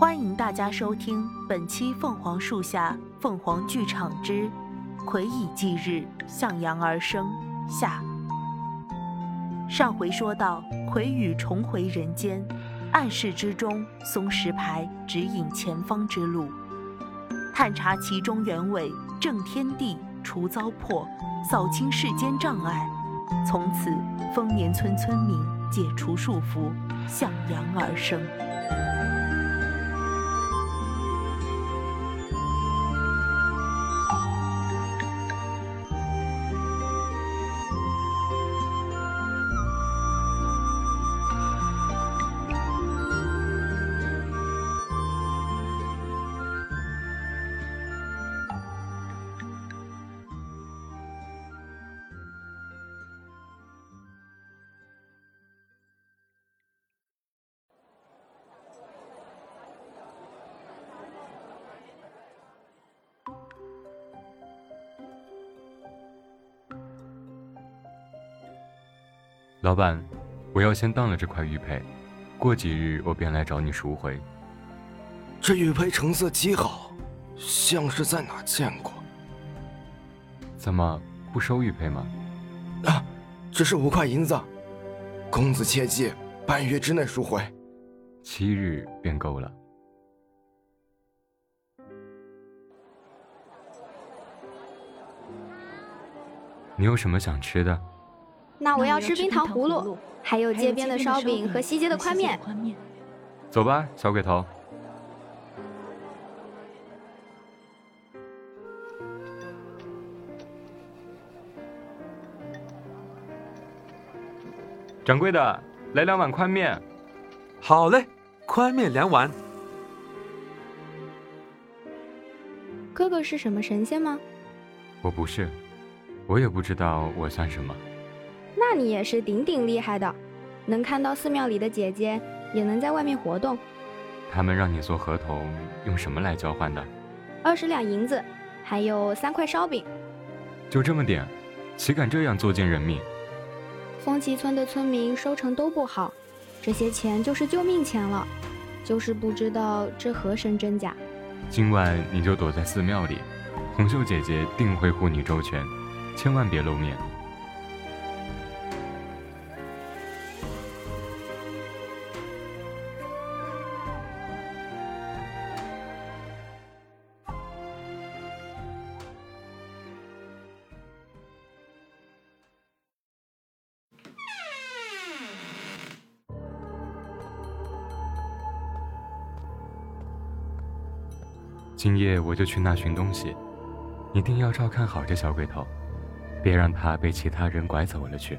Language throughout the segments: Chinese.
欢迎大家收听本期《凤凰树下凤凰剧场之魁乙祭日向阳而生》下。上回说到，魁羽重回人间，暗室之中，松石牌指引前方之路，探查其中原委，正天地，除糟粕，扫清世间障碍。从此，丰年村村民解除束缚，向阳而生。老板，我要先当了这块玉佩，过几日我便来找你赎回。这玉佩成色极好，像是在哪见过。怎么不收玉佩吗？啊，只是五块银子，公子切记半月之内赎回。七日便够了。你有什么想吃的？那我要吃冰糖葫芦，还有街边的烧饼和西街的宽面。走吧，小鬼头。掌柜的，来两碗宽面。好嘞，宽面两碗。哥哥是什么神仙吗？我不是，我也不知道我算什么。那你也是顶顶厉害的，能看到寺庙里的姐姐，也能在外面活动。他们让你做合同，用什么来交换的？二十两银子，还有三块烧饼。就这么点，岂敢这样作践人命？风旗村的村民收成都不好，这些钱就是救命钱了，就是不知道这何神真假。今晚你就躲在寺庙里，红袖姐姐定会护你周全，千万别露面。今夜我就去那寻东西，一定要照看好这小鬼头，别让他被其他人拐走了去。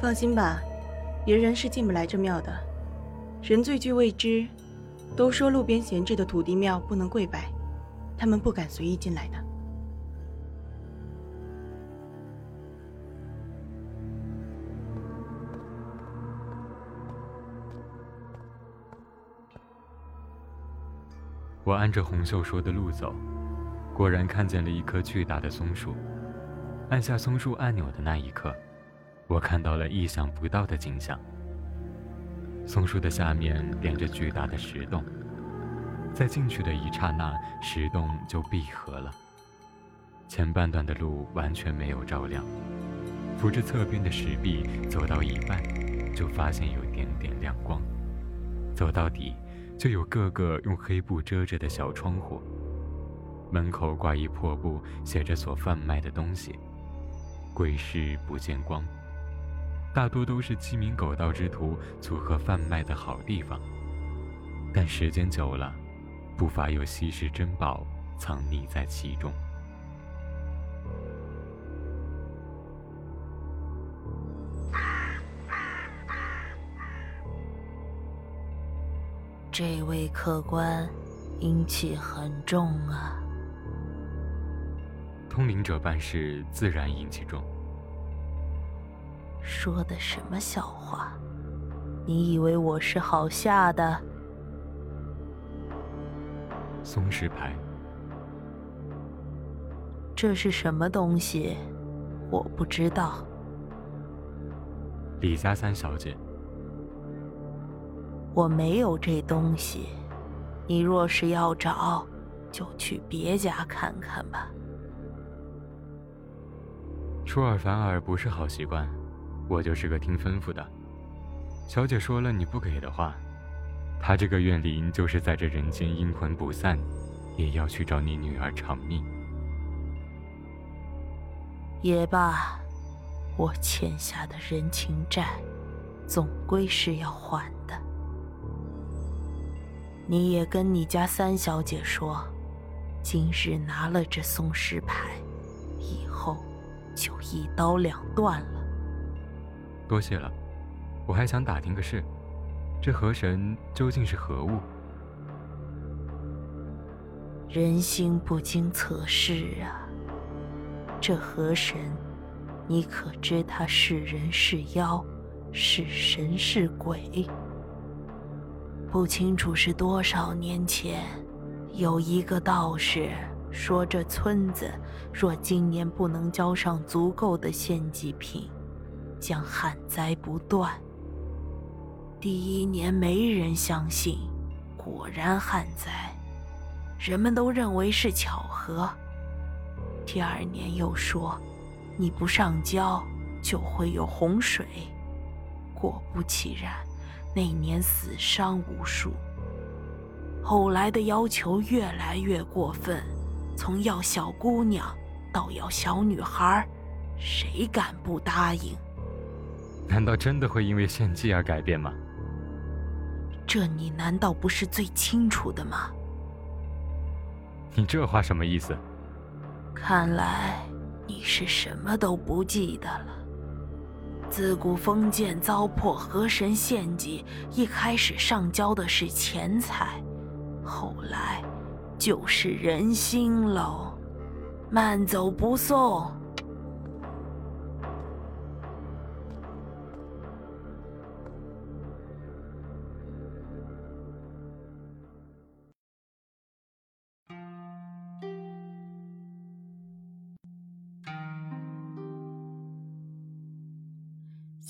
放心吧，别人是进不来这庙的，人最惧未知。都说路边闲置的土地庙不能跪拜，他们不敢随意进来的。我按着红袖说的路走，果然看见了一棵巨大的松树。按下松树按钮的那一刻，我看到了意想不到的景象。松树的下面连着巨大的石洞，在进去的一刹那，石洞就闭合了。前半段的路完全没有照亮，扶着侧边的石壁走到一半，就发现有点点亮光。走到底。就有个个用黑布遮着的小窗户，门口挂一破布，写着所贩卖的东西。鬼市不见光，大多都是鸡鸣狗盗之徒组合贩卖的好地方。但时间久了，不乏有稀世珍宝藏匿在其中。这位客官，阴气很重啊。通灵者办事自然阴气重。说的什么笑话？你以为我是好吓的？松石牌。这是什么东西？我不知道。李家三小姐。我没有这东西，你若是要找，就去别家看看吧。出尔反尔不是好习惯，我就是个听吩咐的。小姐说了，你不给的话，她这个怨灵就是在这人间阴魂不散，也要去找你女儿偿命。也罢，我欠下的人情债，总归是要还的。你也跟你家三小姐说，今日拿了这松狮牌，以后就一刀两断了。多谢了，我还想打听个事，这河神究竟是何物？人心不经测试啊！这河神，你可知他是人是妖，是神是鬼？不清楚是多少年前，有一个道士说，这村子若今年不能交上足够的献祭品，将旱灾不断。第一年没人相信，果然旱灾。人们都认为是巧合。第二年又说，你不上交就会有洪水。果不其然，那年死伤无数。后来的要求越来越过分，从要小姑娘到要小女孩，谁敢不答应？难道真的会因为献祭而改变吗？这你难道不是最清楚的吗？你这话什么意思？看来你是什么都不记得了。自古封建糟粕河神献祭，一开始上交的是钱财，后来就是人心喽。慢走不送。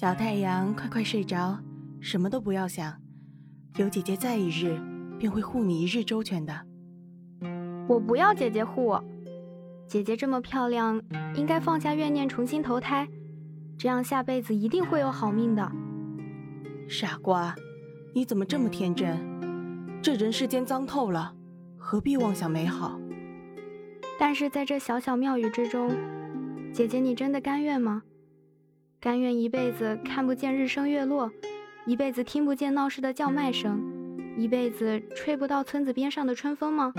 小太阳，快快睡着，什么都不要想。有姐姐在一日，便会护你一日周全的。我不要姐姐护我，姐姐这么漂亮，应该放下怨念，重新投胎，这样下辈子一定会有好命的。傻瓜，你怎么这么天真？这人世间脏透了，何必妄想美好？但是在这小小庙宇之中，姐姐你真的甘愿吗？甘愿一辈子看不见日升月落，一辈子听不见闹市的叫卖声，一辈子吹不到村子边上的春风吗？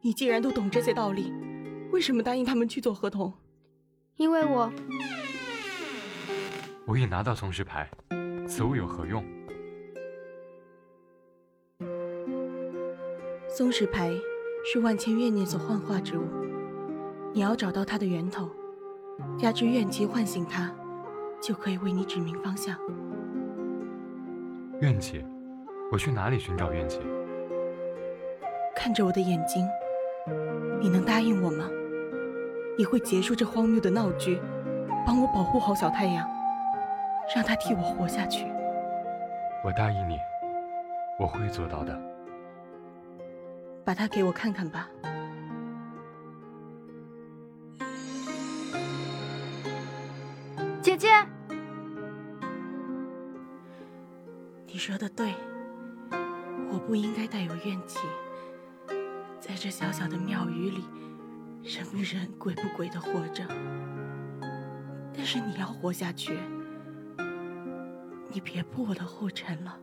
你既然都懂这些道理，为什么答应他们去做合同？因为我……我已拿到松石牌，此物有何用？松石牌是万千怨念所幻化之物，你要找到它的源头。加之怨气唤醒他，就可以为你指明方向。怨气，我去哪里寻找怨气？看着我的眼睛，你能答应我吗？你会结束这荒谬的闹剧，帮我保护好小太阳，让他替我活下去。我答应你，我会做到的。把它给我看看吧。说的对，我不应该带有怨气，在这小小的庙宇里，人不人鬼不鬼的活着。但是你要活下去，你别步我的后尘了。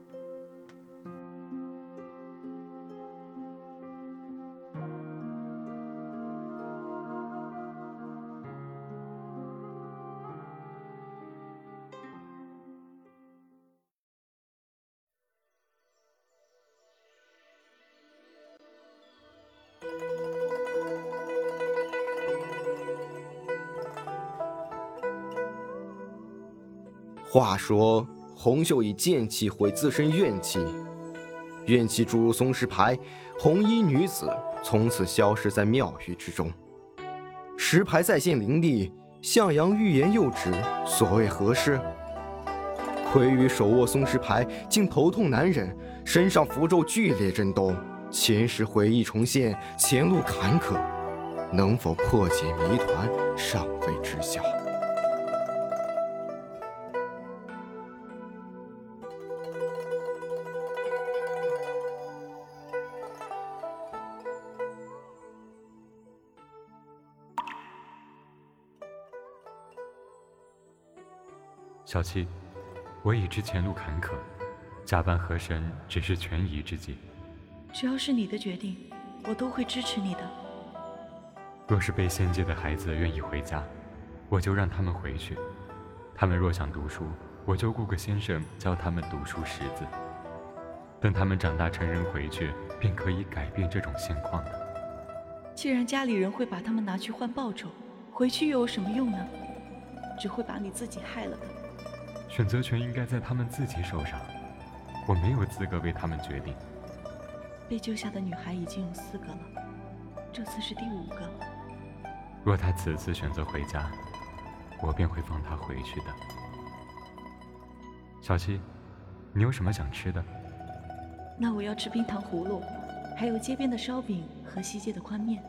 话说，红袖以剑气毁自身怨气，怨气注入松石牌，红衣女子从此消失在庙宇之中。石牌再现灵力，向阳欲言又止，所谓何事？魁羽手握松石牌，竟头痛难忍，身上符咒剧烈震动，前世回忆重现，前路坎坷，能否破解谜团尚未知晓。小七，我已知前路坎坷，假扮河神只是权宜之计。只要是你的决定，我都会支持你的。若是被仙界的孩子愿意回家，我就让他们回去；他们若想读书，我就雇个先生教他们读书识字。等他们长大成人回去，便可以改变这种现况了。既然家里人会把他们拿去换报酬，回去又有什么用呢？只会把你自己害了的。选择权应该在他们自己手上，我没有资格为他们决定。被救下的女孩已经有四个了，这次是第五个。若她此次选择回家，我便会放她回去的。小七，你有什么想吃的？那我要吃冰糖葫芦，还有街边的烧饼和西街的宽面。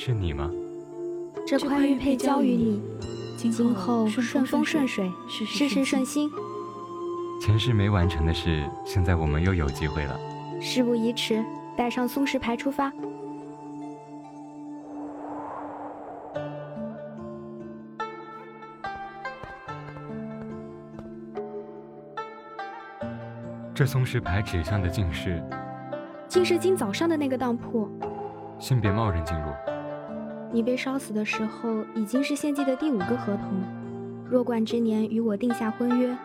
是你吗？这块玉佩交于你，今今后顺风顺水，事事事顺心。前世没完成的事，现在我们又有机会了。事不宜迟，带上松石牌出发。这松石牌指向的竟是，竟是今早上的那个当铺。先别贸然进入。你被烧死的时候，已经是献祭的第五个合同。弱冠之年与我定下婚约，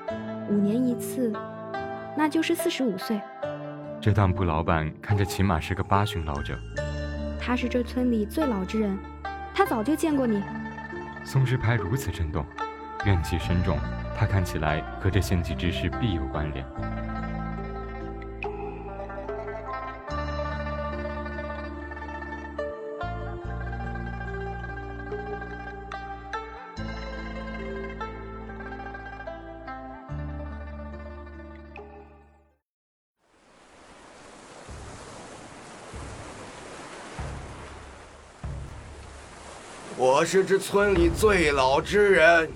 五年一次，那就是四十五岁。这当铺老板看着起码是个八旬老者。他是这村里最老之人，他早就见过你。松石牌如此震动，怨气深重，他看起来和这献祭之事必有关联。我是这村里最老之人，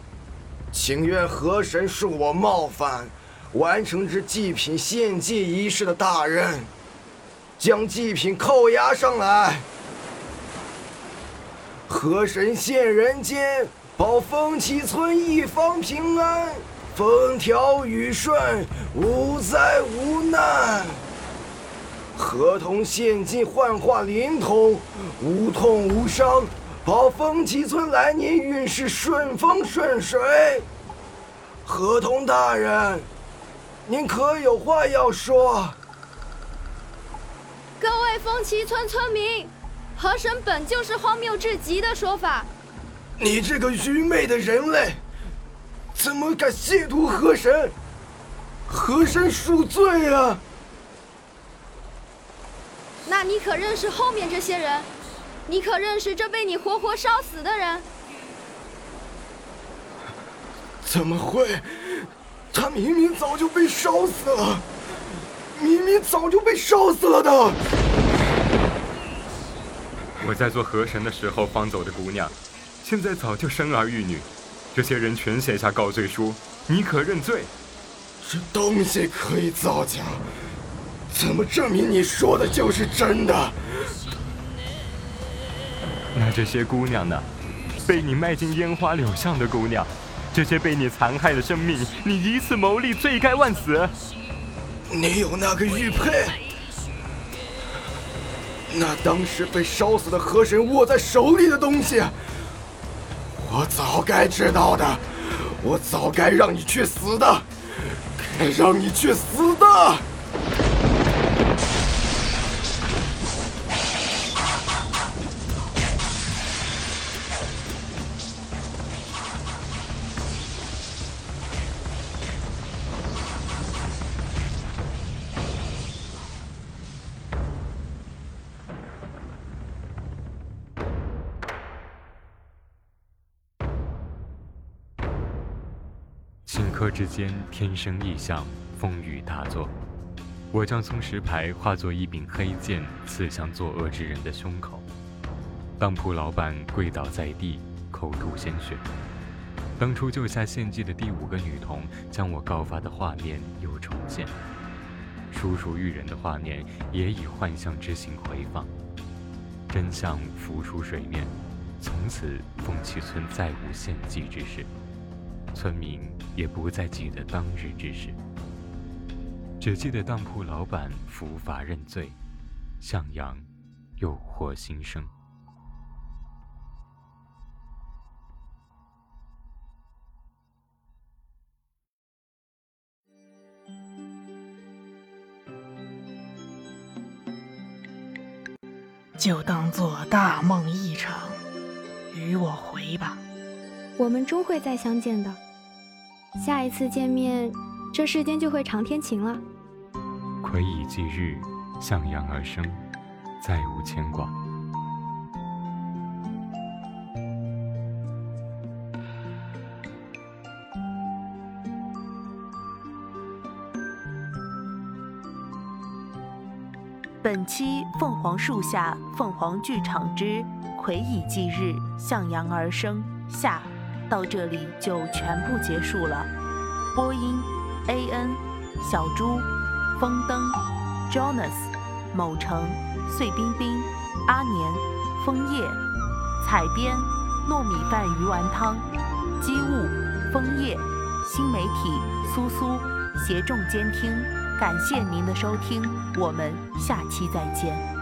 请愿河神恕我冒犯，完成这祭品献祭仪式的大人，将祭品扣押上来。河神现人间，保风起村一方平安，风调雨顺，无灾无难。合同献祭幻化灵童，无痛无伤。保风起村来年运势顺风顺水。河童大人，您可有话要说？各位风旗村村民，河神本就是荒谬至极的说法。你这个愚昧的人类，怎么敢亵渎河神？河神恕罪啊！那你可认识后面这些人？你可认识这被你活活烧死的人？怎么会？他明明早就被烧死了，明明早就被烧死了的。我在做河神的时候放走的姑娘，现在早就生儿育女，这些人全写下告罪书，你可认罪？这东西可以造假，怎么证明你说的就是真的？那这些姑娘呢？被你卖进烟花柳巷的姑娘，这些被你残害的生命，你以此谋利，罪该万死。你有那个玉佩？那当时被烧死的河神握在手里的东西，我早该知道的，我早该让你去死的。该让你去死的！刻之间，天生异象，风雨大作。我将松石牌化作一柄黑剑，刺向作恶之人的胸口。当铺老板跪倒在地，口吐鲜血。当初救下献祭的第五个女童将我告发的画面又重现，叔叔遇人的画面也以幻象之形回放。真相浮出水面，从此凤栖村再无献祭之事。村民也不再记得当日之事，只记得当铺老板伏法认罪，向阳又获新生。就当做大梦一场，与我回吧。我们终会再相见的。下一次见面，这世间就会长天晴了。魁以继日，向阳而生，再无牵挂。本期《凤凰树下凤凰剧场之魁以继日，向阳而生》下。到这里就全部结束了。播音：A N、小猪、风灯、Jonas、某城、碎冰冰、阿年、枫叶。采编：糯米饭鱼丸汤。机务：枫叶。新媒体：苏苏。协众监听。感谢您的收听，我们下期再见。